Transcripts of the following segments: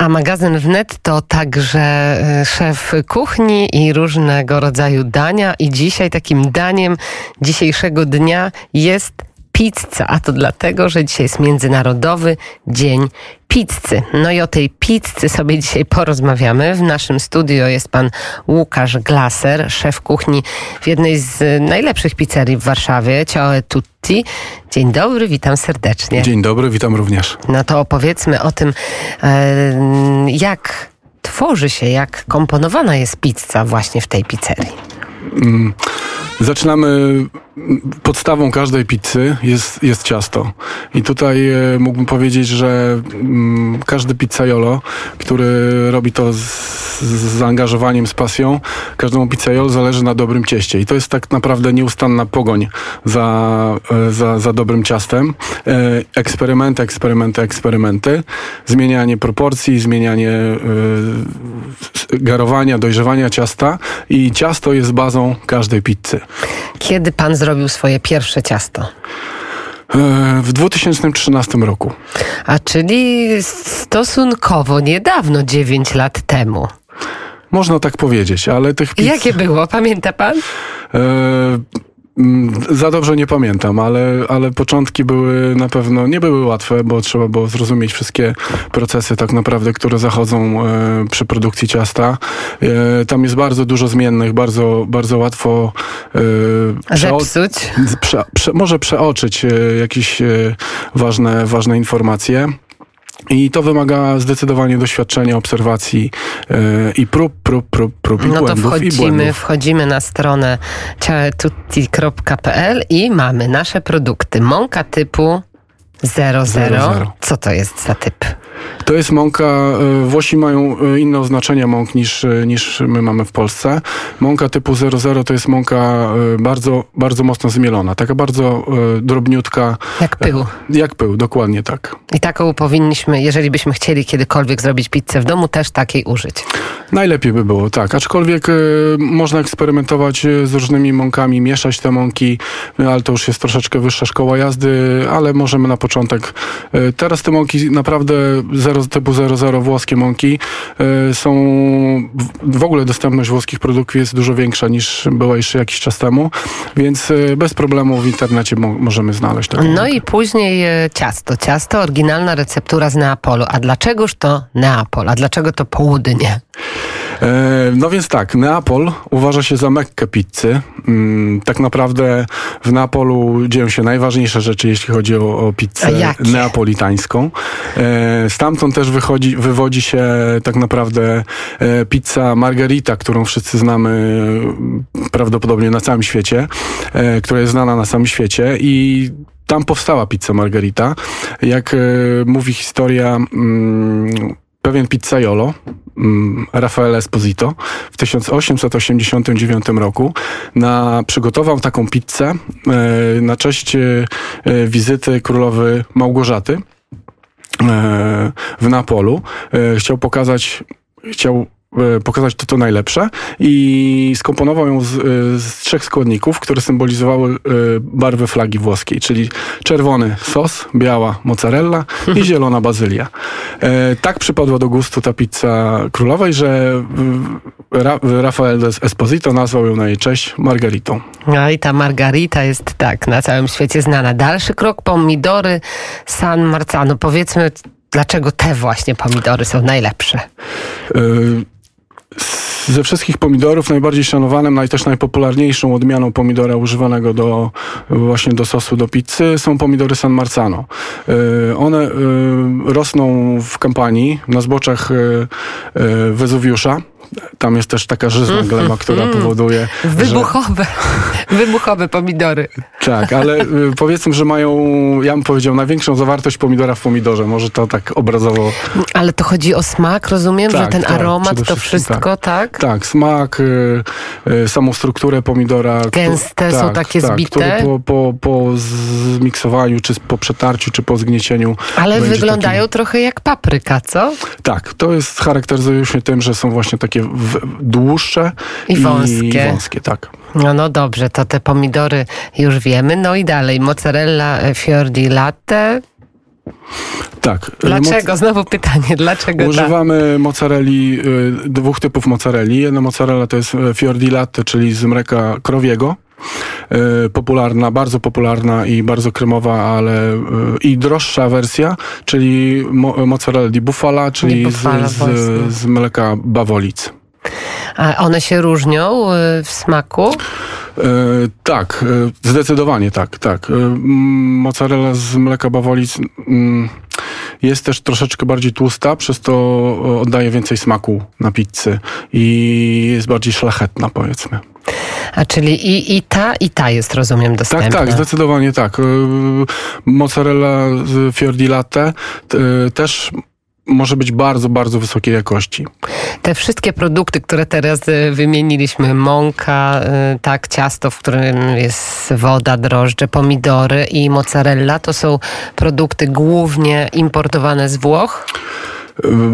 A magazyn wnet to także e, szef kuchni i różnego rodzaju dania. I dzisiaj takim daniem dzisiejszego dnia jest pizza. A to dlatego, że dzisiaj jest Międzynarodowy Dzień Pizzy. No i o tej pizzy sobie dzisiaj porozmawiamy. W naszym studio jest pan Łukasz Glaser, szef kuchni w jednej z najlepszych pizzerii w Warszawie, Ciao Tutti. Dzień dobry, witam serdecznie. Dzień dobry, witam również. No to opowiedzmy o tym, jak tworzy się, jak komponowana jest pizza właśnie w tej pizzerii. Mm, zaczynamy podstawą każdej pizzy jest, jest ciasto. I tutaj e, mógłbym powiedzieć, że mm, każdy pizzaiolo, który robi to z, z zaangażowaniem, z pasją, każdemu pizzaiolo zależy na dobrym cieście. I to jest tak naprawdę nieustanna pogoń za, e, za, za dobrym ciastem. E, eksperymenty, eksperymenty, eksperymenty. Zmienianie proporcji, zmienianie garowania, dojrzewania ciasta i ciasto jest bazą każdej pizzy. Kiedy pan zrobił swoje pierwsze ciasto? E, w 2013 roku. A czyli stosunkowo niedawno, 9 lat temu. Można tak powiedzieć, ale tych pizz... Jakie było, pamięta pan? E, za dobrze nie pamiętam, ale, ale początki były na pewno, nie były łatwe, bo trzeba było zrozumieć wszystkie procesy tak naprawdę, które zachodzą e, przy produkcji ciasta. E, tam jest bardzo dużo zmiennych, bardzo, bardzo łatwo e, zepsuć. Prze, prze, może przeoczyć e, jakieś e, ważne, ważne informacje. I to wymaga zdecydowanie doświadczenia, obserwacji yy, i prób, prób, prób, prób i no błędów. No to wchodzimy, wchodzimy na stronę ciaetutti.pl i mamy nasze produkty. Mąka typu 00. Co to jest za typ? To jest mąka, e, Włosi mają e, inne oznaczenia mąk niż, e, niż my mamy w Polsce. Mąka typu 00 to jest mąka bardzo, bardzo mocno zmielona, taka bardzo drobniutka. Jak pył. Jak pył, dokładnie tak. I taką powinniśmy, jeżeli byśmy chcieli kiedykolwiek zrobić pizzę w domu, też takiej użyć. Najlepiej by było, tak. Aczkolwiek można eksperymentować z różnymi mąkami, mieszać te mąki, ale to już jest troszeczkę wyższa szkoła jazdy, ale możemy na początek. teraz te mąki naprawdę 0, typu 00 włoskie mąki y, są w ogóle dostępność włoskich produktów jest dużo większa niż była jeszcze jakiś czas temu, więc y, bez problemu w internecie możemy znaleźć taką No mąkę. i później y, ciasto. Ciasto, oryginalna receptura z Neapolu. A dlaczegoż to Neapol? A dlaczego to południe? E, no więc tak, Neapol uważa się za Mekkę pizzy. Mm, tak naprawdę w Neapolu dzieją się najważniejsze rzeczy, jeśli chodzi o, o pizzę neapolitańską. E, stamtąd też wychodzi, wywodzi się tak naprawdę e, pizza margarita, którą wszyscy znamy prawdopodobnie na całym świecie, która jest znana na całym świecie i tam powstała pizza margarita. Jak mówi historia mm, pewien pizzaiolo, mm, Rafael Esposito, w 1889 roku na, przygotował taką pizzę e, na cześć e, wizyty królowej Małgorzaty e, w Napolu. Chciał pokazać, chciał E, pokazać to, to najlepsze i skomponował ją z, e, z, trzech składników, które symbolizowały e, barwy flagi włoskiej, czyli czerwony sos, biała mozzarella i zielona bazylia. Tak przypadła do gustu ta pizza królowej, że Ra Rafael Esposito nazwał ją na jej cześć margaritą. No i ta margarita jest tak na całym świecie znana. Dalszy krok pomidory San Marzano. Powiedzmy, dlaczego te właśnie pomidory są najlepsze? Y ze wszystkich pomidorów najbardziej szanowanym, no i też najpopularniejszą odmianą pomidora używanego do, właśnie do sosu do pizzy są pomidory San Marzano. Y, one y, rosną w kampanii na zboczach y, Wezuwiusza tam jest też taka żyzna mm, gleba, która mm, powoduje. Wybuchowe, że... wybuchowe pomidory. Tak, ale y, powiedzmy, że mają, ja bym powiedział, największą zawartość pomidora w pomidorze. Może to tak obrazowo. Ale to chodzi o smak, rozumiem, tak, że ten tak, aromat, to wszystko, tak? Tak, tak smak, y, y, samą strukturę pomidora. Gęste są tak, takie tak, zbite. Po, po, po zmiksowaniu, czy po przetarciu, czy po zgniecieniu. Ale wyglądają trochę jak papryka, co? Tak, to jest charakteryzuje się tym, że są właśnie takie dłuższe i wąskie. I wąskie tak. No, no dobrze, to te pomidory już wiemy. No i dalej, mozzarella fior di latte. Tak. Dlaczego? Znowu pytanie, dlaczego Używamy tak? mozzarelli, dwóch typów mozzarelli. Jedna mozzarella to jest fior di latte, czyli z mleka krowiego. Popularna, bardzo popularna i bardzo kremowa, ale i droższa wersja, czyli mozzarella di bufala, czyli bufala, z, z, z mleka bawolic. A one się różnią w smaku? E, tak, e, zdecydowanie tak, tak. E, mozzarella z mleka bawolic mm, jest też troszeczkę bardziej tłusta, przez to oddaje więcej smaku na pizzy i jest bardziej szlachetna, powiedzmy. A czyli i, i ta, i ta jest, rozumiem, dostępna. Tak, tak, zdecydowanie tak. Mozzarella z Fior di Latte też może być bardzo, bardzo wysokiej jakości. Te wszystkie produkty, które teraz e, wymieniliśmy, mąka, tak, ciasto, w którym jest woda, drożdże, pomidory i mozzarella, to są produkty głównie importowane z Włoch?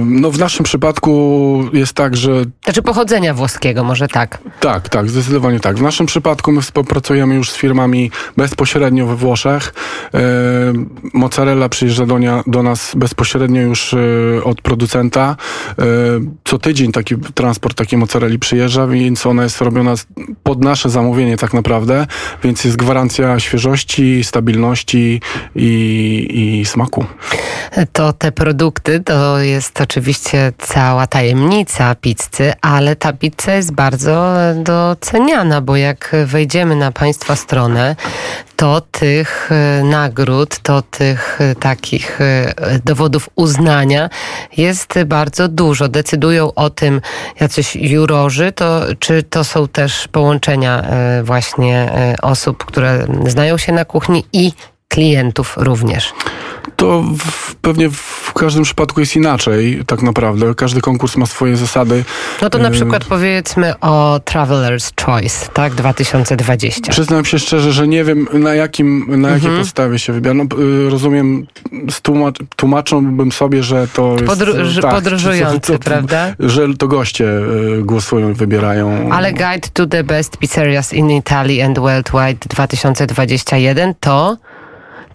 No w naszym przypadku jest tak, że... Znaczy pochodzenia włoskiego, może tak? Tak, tak, zdecydowanie tak. W naszym przypadku my współpracujemy już z firmami bezpośrednio we Włoszech. Mozzarella przyjeżdża do, nie, do nas bezpośrednio już e, od producenta. E, co tydzień taki transport takiej mozzarelli przyjeżdża, więc ona jest robiona pod nasze zamówienie tak naprawdę, więc jest gwarancja świeżości, stabilności i, i smaku. To te produkty to jest oczywiście cała tajemnica pizzy, ale ta pizza jest bardzo doceniana, bo jak wejdziemy na Państwa stronę, to tych e, nagród, to tych e, takich e, dowodów uznania jest bardzo dużo. Decydują o tym jacyś jurorzy, to, czy to są też połączenia właśnie osób, które znają się na kuchni i klientów również? To w, pewnie w każdym przypadku jest inaczej, tak naprawdę. Każdy konkurs ma swoje zasady. No to na przykład powiedzmy o Traveler's Choice, tak, 2020. Przyznam się szczerze, że nie wiem na jakim, na jakiej mhm. podstawie się wybiera. No, y, rozumiem, tłumacz, tłumaczyłbym sobie, że to jest... Podru tak, podróżujący, to, prawda? Że to goście y, głosują i wybierają. Ale Guide to the Best Pizzerias in Italy and Worldwide 2021 to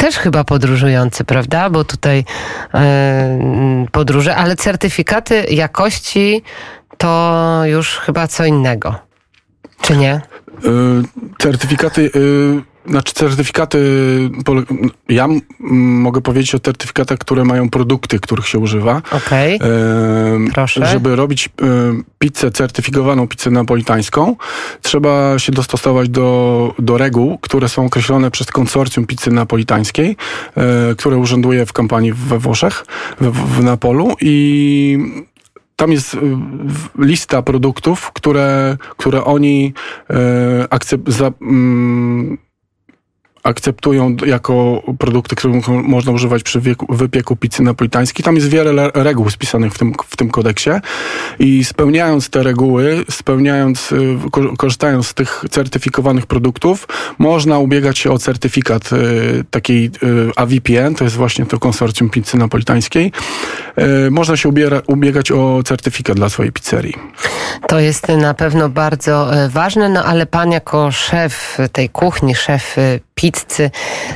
też chyba podróżujący, prawda? Bo tutaj e, podróże, ale certyfikaty jakości to już chyba co innego. Czy nie? E, certyfikaty. E, znaczy certyfikaty, ja mogę powiedzieć o certyfikatach, które mają produkty, których się używa. Okej, okay. proszę. Żeby robić pizzę certyfikowaną, pizzę napolitańską, trzeba się dostosować do, do reguł, które są określone przez konsorcjum pizzy napolitańskiej, e, które urzęduje w kampanii we Włoszech, w, w Napolu i tam jest lista produktów, które, które oni e, akcept, za, mm, akceptują jako produkty, które można używać przy wypieku pizzy napolitańskiej. Tam jest wiele reguł spisanych w tym, w tym kodeksie i spełniając te reguły, spełniając, y, korzystając z tych certyfikowanych produktów, można ubiegać się o certyfikat y, takiej y, AVPN, to jest właśnie to konsorcjum pizzy napolitańskiej. Można się ubiera, ubiegać o certyfikat dla swojej pizzerii. To jest na pewno bardzo e, ważne, no ale pan jako szef tej kuchni, szef pizzy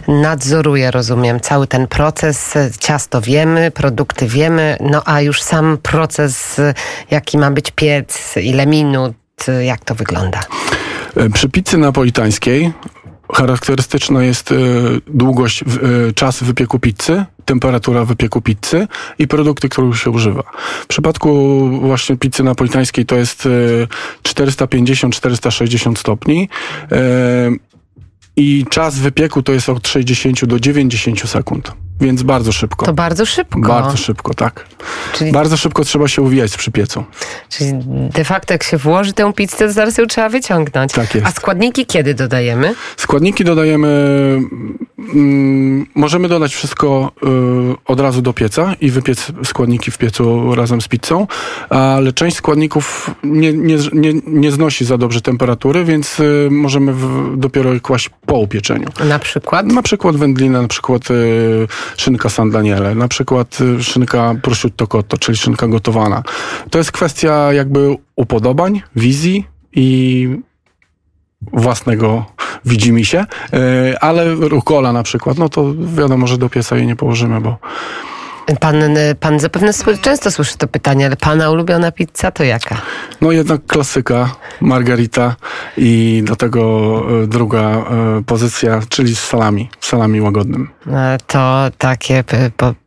nadzoruje, rozumiem, cały ten proces. Ciasto wiemy, produkty wiemy, no a już sam proces, jaki ma być piec, ile minut, jak to wygląda? Przy pizzy napolitańskiej charakterystyczna jest e, długość, e, czas wypieku pizzy, temperatura wypieku pizzy i produkty, których się używa. W przypadku właśnie pizzy napolitańskiej to jest 450-460 e, stopni i czas wypieku to jest od 60 do 90 sekund. Więc bardzo szybko. To bardzo szybko. Bardzo szybko, tak. Czyli... Bardzo szybko trzeba się uwijać przy piecu. Czyli de facto jak się włoży tę pizzę, to zaraz ją trzeba wyciągnąć. Tak jest. A składniki kiedy dodajemy? Składniki dodajemy... Mm, możemy dodać wszystko y, od razu do pieca i wypiec składniki w piecu razem z pizzą, ale część składników nie, nie, nie, nie znosi za dobrze temperatury, więc y, możemy w, dopiero kłaść po upieczeniu. Na przykład? Na przykład wędlina, na przykład y, szynka San Daniele, na przykład y, szynka prosciutto cotto, czyli szynka gotowana. To jest kwestia jakby upodobań, wizji i własnego widzi mi się, ale rukola na przykład, no to wiadomo, że do pieca jej nie położymy, bo Pan, pan zapewne często słyszy to pytanie, ale pana ulubiona pizza to jaka? No jednak klasyka, margarita i do tego e, druga e, pozycja, czyli z salami, salami łagodnym. E, to takie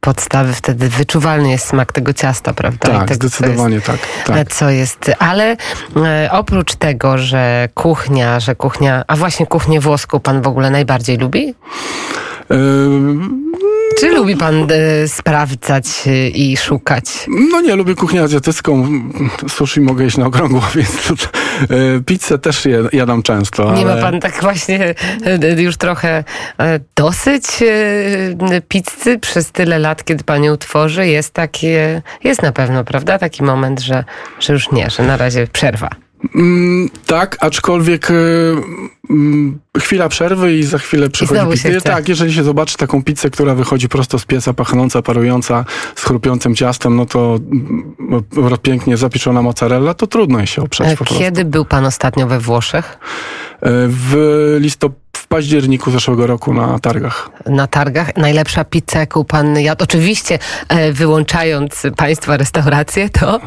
podstawy, wtedy wyczuwalny jest smak tego ciasta, prawda? Tak, tego, zdecydowanie jest, tak, tak. Co jest, ale oprócz tego, że kuchnia, że kuchnia, a właśnie kuchnię włoską pan w ogóle najbardziej lubi? Czy lubi pan e, sprawdzać e, i szukać? No nie, lubię kuchnię azjatycką. Sushi mogę jeść na okrągło, więc e, pizzę też jadam często. Nie ma pan tak właśnie już trochę dosyć pizzy przez tyle lat, kiedy pan ją tworzy? Jest takie, jest na pewno, prawda? Taki moment, że, że już nie, że na razie przerwa. Mm, tak, aczkolwiek y, mm, chwila przerwy i za chwilę przychodzi pizza. Tak, jeżeli się zobaczy taką pizzę, która wychodzi prosto z pieca, pachnąca, parująca, z chrupiącym ciastem, no to mm, pięknie zapieczona mozzarella, to trudno się oprzeć po Kiedy był pan ostatnio we Włoszech? E, w listopadzie październiku zeszłego roku na targach. Na targach? Najlepsza pizza, jaką pan jadł? Oczywiście e, wyłączając państwa restauracje, to...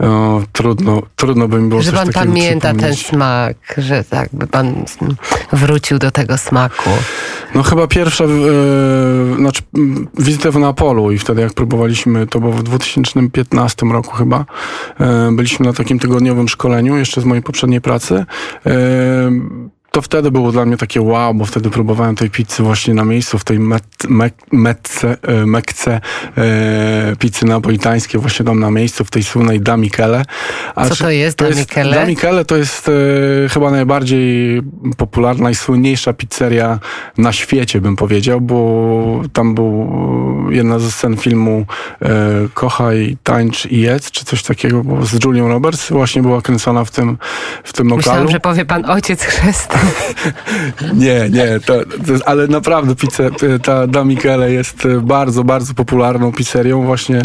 O, trudno, trudno by mi było Że pan pamięta ten smak, że tak by pan wrócił do tego smaku. No chyba pierwsza e, znaczy, wizytę w Neapolu i wtedy jak próbowaliśmy, to było w 2015 roku chyba, e, byliśmy na takim tygodniowym szkoleniu jeszcze z mojej poprzedniej pracy. To wtedy było dla mnie takie wow, bo wtedy próbowałem tej pizzy właśnie na miejscu, w tej met, me, metce, e, mekce e, pizzy napolitańskiej, właśnie tam na miejscu, w tej słynnej Da Michele. A Co to jest Da Michele? Da Michele to jest e, chyba najbardziej popularna i słynniejsza pizzeria na świecie, bym powiedział, bo tam był jedna ze scen filmu e, Kochaj, tańcz i jedz, czy coś takiego, bo z Julią Roberts właśnie była kręcona w tym, w tym lokalu. Myślałam, że powie pan ojciec chrzest. nie, nie, to, to, ale naprawdę pizza, ta Da Michele jest bardzo, bardzo popularną pizzerią. Właśnie,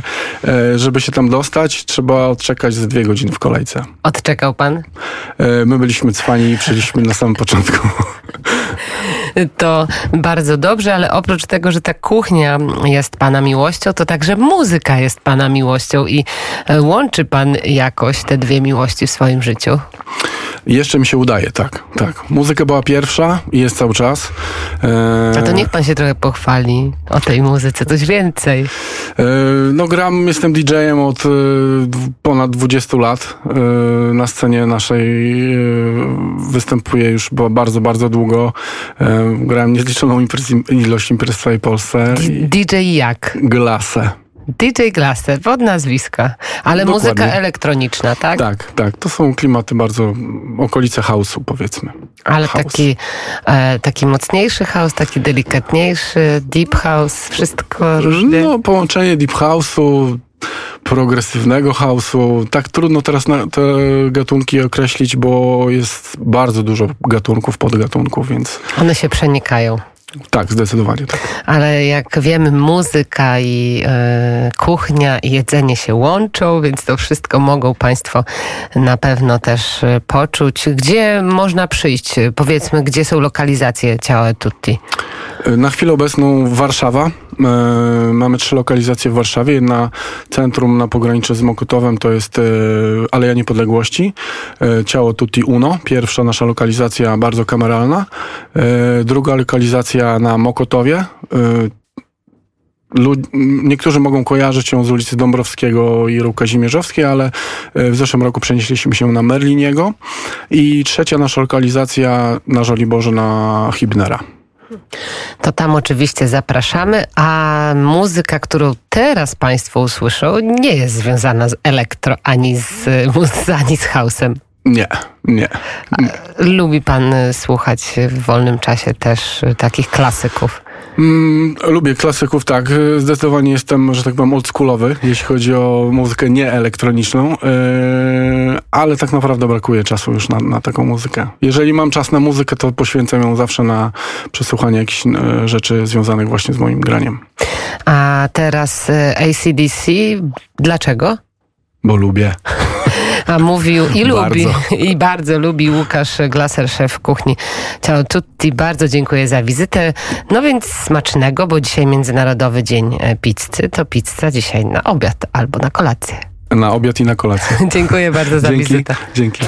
e, żeby się tam dostać, trzeba odczekać ze dwie godziny w kolejce. Odczekał pan? E, my byliśmy cwani i przyszliśmy na samym początku. To bardzo dobrze, ale oprócz tego, że ta kuchnia jest pana miłością, to także muzyka jest pana miłością i e, łączy pan jakoś te dwie miłości w swoim życiu. Jeszcze mi się udaje, tak, tak. Muzyka była pierwsza i jest cały czas. E... A to niech pan się trochę pochwali o tej muzyce, coś więcej. E... No gram, jestem DJ-em od e, ponad 20 lat. E, na scenie naszej występuję już bardzo, bardzo długo. Grałem niezliczoną imprez, ilość imprez w całej Polsce. D DJ jak? Glasę. DJ Glasser, od nazwiska, ale Dokładnie. muzyka elektroniczna, tak? Tak, tak. To są klimaty bardzo, okolice house'u powiedzmy. Ale house. taki, e, taki mocniejszy house, taki delikatniejszy, deep house, wszystko różnie? No, połączenie deep house'u, progresywnego house'u. Tak trudno teraz te gatunki określić, bo jest bardzo dużo gatunków, podgatunków, więc... One się przenikają. Tak, zdecydowanie tak. Ale jak wiemy, muzyka i y, kuchnia i jedzenie się łączą, więc to wszystko mogą Państwo na pewno też e, poczuć. Gdzie można przyjść? Powiedzmy, gdzie są lokalizacje Ciała Tutti? Na chwilę obecną Warszawa. E, mamy trzy lokalizacje w Warszawie. Jedna centrum na pograniczu z Mokotowem to jest e, Aleja Niepodległości. E, Ciało Tutti Uno. Pierwsza nasza lokalizacja bardzo kameralna. Druga lokalizacja na Mokotowie. Niektórzy mogą kojarzyć ją z ulicy Dąbrowskiego i Ruł Kazimierzowskiej, ale w zeszłym roku przenieśliśmy się na Merliniego. I trzecia nasza lokalizacja na Żoliborze na Hibnera. To tam oczywiście zapraszamy, a muzyka, którą teraz Państwo usłyszą, nie jest związana z elektro ani z, ani z house'em. Nie, nie. Lubi Pan słuchać w wolnym czasie też takich klasyków? Mm, lubię klasyków, tak. Zdecydowanie jestem, że tak powiem, oldschoolowy, jeśli chodzi o muzykę nieelektroniczną, yy, ale tak naprawdę brakuje czasu już na, na, taką muzykę. Jeżeli mam czas na muzykę, to poświęcam ją zawsze na przesłuchanie jakichś yy, rzeczy związanych właśnie z moim graniem. A teraz ACDC, dlaczego? Bo lubię. A mówił i lubi, bardzo. i bardzo lubi Łukasz Glaser, szef kuchni Ciao Tutti. Bardzo dziękuję za wizytę. No więc smacznego, bo dzisiaj Międzynarodowy Dzień e, Pizzy. To pizza dzisiaj na obiad albo na kolację. Na obiad i na kolację. dziękuję bardzo za Dzięki. wizytę. Dzięki.